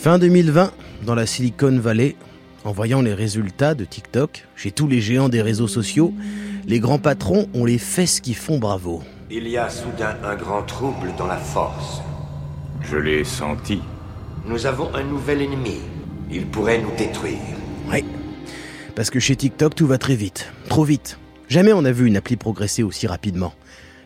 Fin 2020, dans la Silicon Valley, en voyant les résultats de TikTok, chez tous les géants des réseaux sociaux, les grands patrons ont les fesses qui font bravo. Il y a soudain un grand trouble dans la force. Je l'ai senti. Nous avons un nouvel ennemi. Il pourrait nous détruire. Oui. Parce que chez TikTok, tout va très vite. Trop vite. Jamais on a vu une appli progresser aussi rapidement.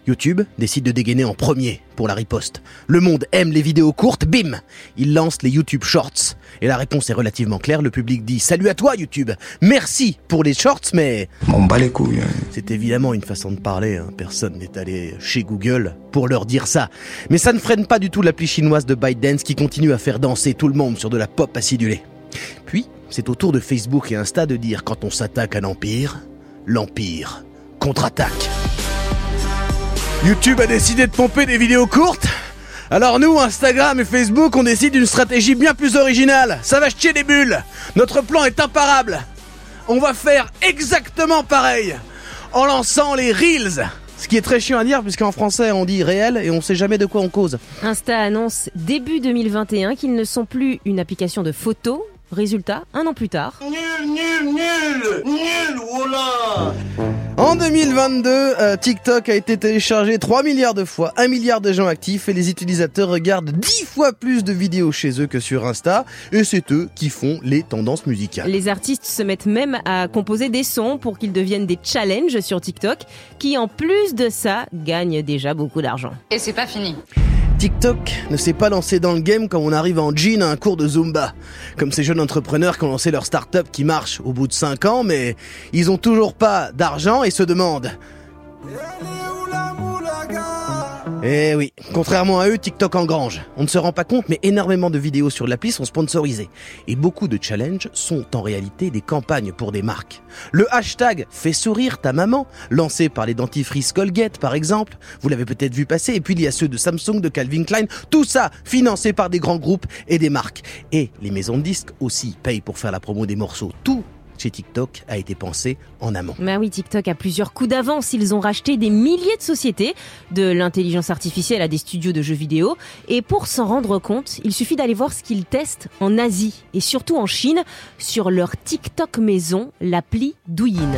YouTube décide de dégainer en premier pour la riposte. Le monde aime les vidéos courtes, bim Il lance les YouTube Shorts. Et la réponse est relativement claire, le public dit Salut à toi YouTube Merci pour les shorts, mais... Mon bat les couilles. hein. C'est évidemment une façon de parler, hein. personne n'est allé chez Google pour leur dire ça. Mais ça ne freine pas du tout l'appli chinoise de ByteDance qui continue à faire danser tout le monde sur de la pop acidulée. Puis, c'est au tour de Facebook et Insta de dire quand on s'attaque à l'Empire, l'Empire contre-attaque. YouTube a décidé de pomper des vidéos courtes alors nous, Instagram et Facebook, on décide d'une stratégie bien plus originale. Ça va chier des bulles. Notre plan est imparable. On va faire exactement pareil en lançant les Reels. Ce qui est très chiant à dire puisqu'en français on dit réel et on sait jamais de quoi on cause. Insta annonce début 2021 qu'ils ne sont plus une application de photos. Résultat, un an plus tard. Nul, nul, nul Nul, voilà En 2022, euh, TikTok a été téléchargé 3 milliards de fois, 1 milliard de gens actifs et les utilisateurs regardent 10 fois plus de vidéos chez eux que sur Insta et c'est eux qui font les tendances musicales. Les artistes se mettent même à composer des sons pour qu'ils deviennent des challenges sur TikTok, qui en plus de ça gagnent déjà beaucoup d'argent. Et c'est pas fini. TikTok ne s'est pas lancé dans le game quand on arrive en jean à un cours de Zumba. Comme ces jeunes entrepreneurs qui ont lancé leur start-up qui marche au bout de 5 ans, mais ils ont toujours pas d'argent et se demandent Eh oui, contrairement à eux, TikTok engrange. On ne se rend pas compte, mais énormément de vidéos sur l'appli sont sponsorisées. Et beaucoup de challenges sont en réalité des campagnes pour des marques. Le hashtag Fais sourire ta maman, lancé par les dentifrices Colgate par exemple, vous l'avez peut-être vu passer, et puis il y a ceux de Samsung, de Calvin Klein, tout ça financé par des grands groupes et des marques. Et les maisons de disques aussi payent pour faire la promo des morceaux. Tout chez TikTok a été pensé en amont. Bah oui, TikTok a plusieurs coups d'avance. Ils ont racheté des milliers de sociétés, de l'intelligence artificielle à des studios de jeux vidéo. Et pour s'en rendre compte, il suffit d'aller voir ce qu'ils testent en Asie et surtout en Chine sur leur TikTok maison, l'appli Douyin.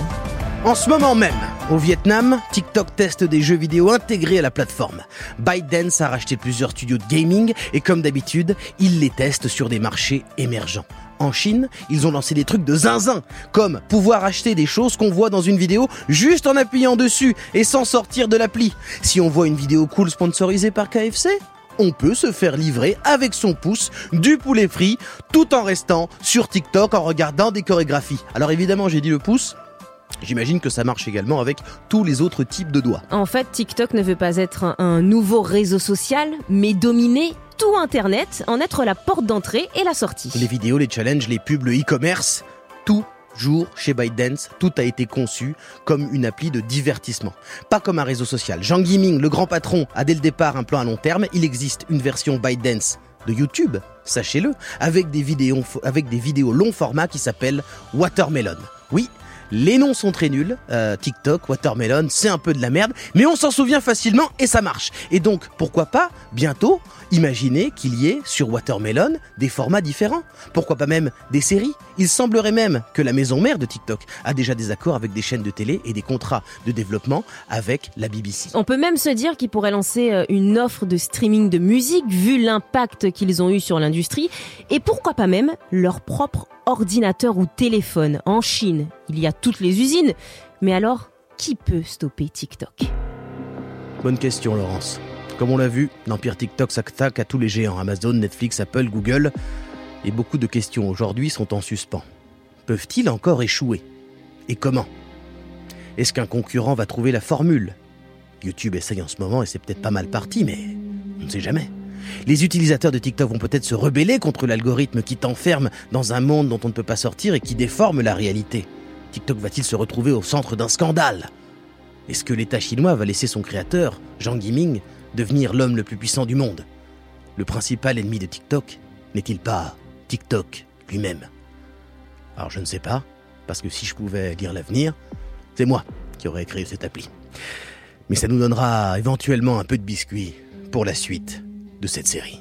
En ce moment même, au Vietnam, TikTok teste des jeux vidéo intégrés à la plateforme. ByteDance a racheté plusieurs studios de gaming et comme d'habitude, ils les testent sur des marchés émergents. En Chine, ils ont lancé des trucs de zinzin, comme pouvoir acheter des choses qu'on voit dans une vidéo juste en appuyant dessus et sans sortir de l'appli. Si on voit une vidéo cool sponsorisée par KFC, on peut se faire livrer avec son pouce du poulet frit tout en restant sur TikTok en regardant des chorégraphies. Alors évidemment, j'ai dit le pouce. J'imagine que ça marche également avec tous les autres types de doigts. En fait, TikTok ne veut pas être un, nouveau réseau social, mais dominer tout Internet, en être la porte d'entrée et la sortie. Les vidéos, les challenges, les pubs, le e-commerce, toujours chez ByteDance, tout a été conçu comme une appli de divertissement, pas comme un réseau social. Jean Guiming, le grand patron, a dès le départ un plan à long terme. Il existe une version ByteDance de YouTube, sachez-le, avec des vidéos, avec des vidéos long format qui s'appellent Watermelon. Oui, les noms sont très nuls. Euh, TikTok, Watermelon, c'est un peu de la merde, mais on s'en souvient facilement et ça marche. Et donc, pourquoi pas, bientôt, imaginer qu'il y ait sur Watermelon des formats différents. Pourquoi pas même des séries Il semblerait même que la maison mère de TikTok a déjà des accords avec des chaînes de télé et des contrats de développement avec la BBC. On peut même se dire qu'ils pourraient lancer euh, une offre de streaming de musique vu l'impact qu'ils ont eu sur l'industrie et pourquoi pas même leur propre ordinateur ou téléphone. En Chine, il y a toutes les usines, mais alors qui peut stopper TikTok? Bonne question Laurence. Comme on l'a vu, l'empire TikTok s'attaque à tous les géants, Amazon, Netflix, Apple, Google, et beaucoup de questions aujourd'hui sont en suspens. Peuvent-ils encore échouer? Et comment? Est-ce qu'un concurrent va trouver la formule? YouTube essaye en ce moment et c'est peut-être pas mal parti, mais on ne sait jamais. Les utilisateurs de TikTok vont peut-être se rebeller contre l'algorithme qui t'enferme dans un monde dont on ne peut pas sortir et qui déforme la réalité. TikTok va-t-il se retrouver au centre d'un scandale? Est-ce que l'État chinois va laisser son créateur, Zhang Yiming, devenir l'homme le plus puissant du monde? Le principal ennemi de TikTok n'est-il pas TikTok lui-même? Alors je ne sais pas, parce que si je pouvais lire l'avenir, c'est moi qui aurais créé cette appli. Mais ça nous donnera éventuellement un peu de biscuit pour la suite de cette série.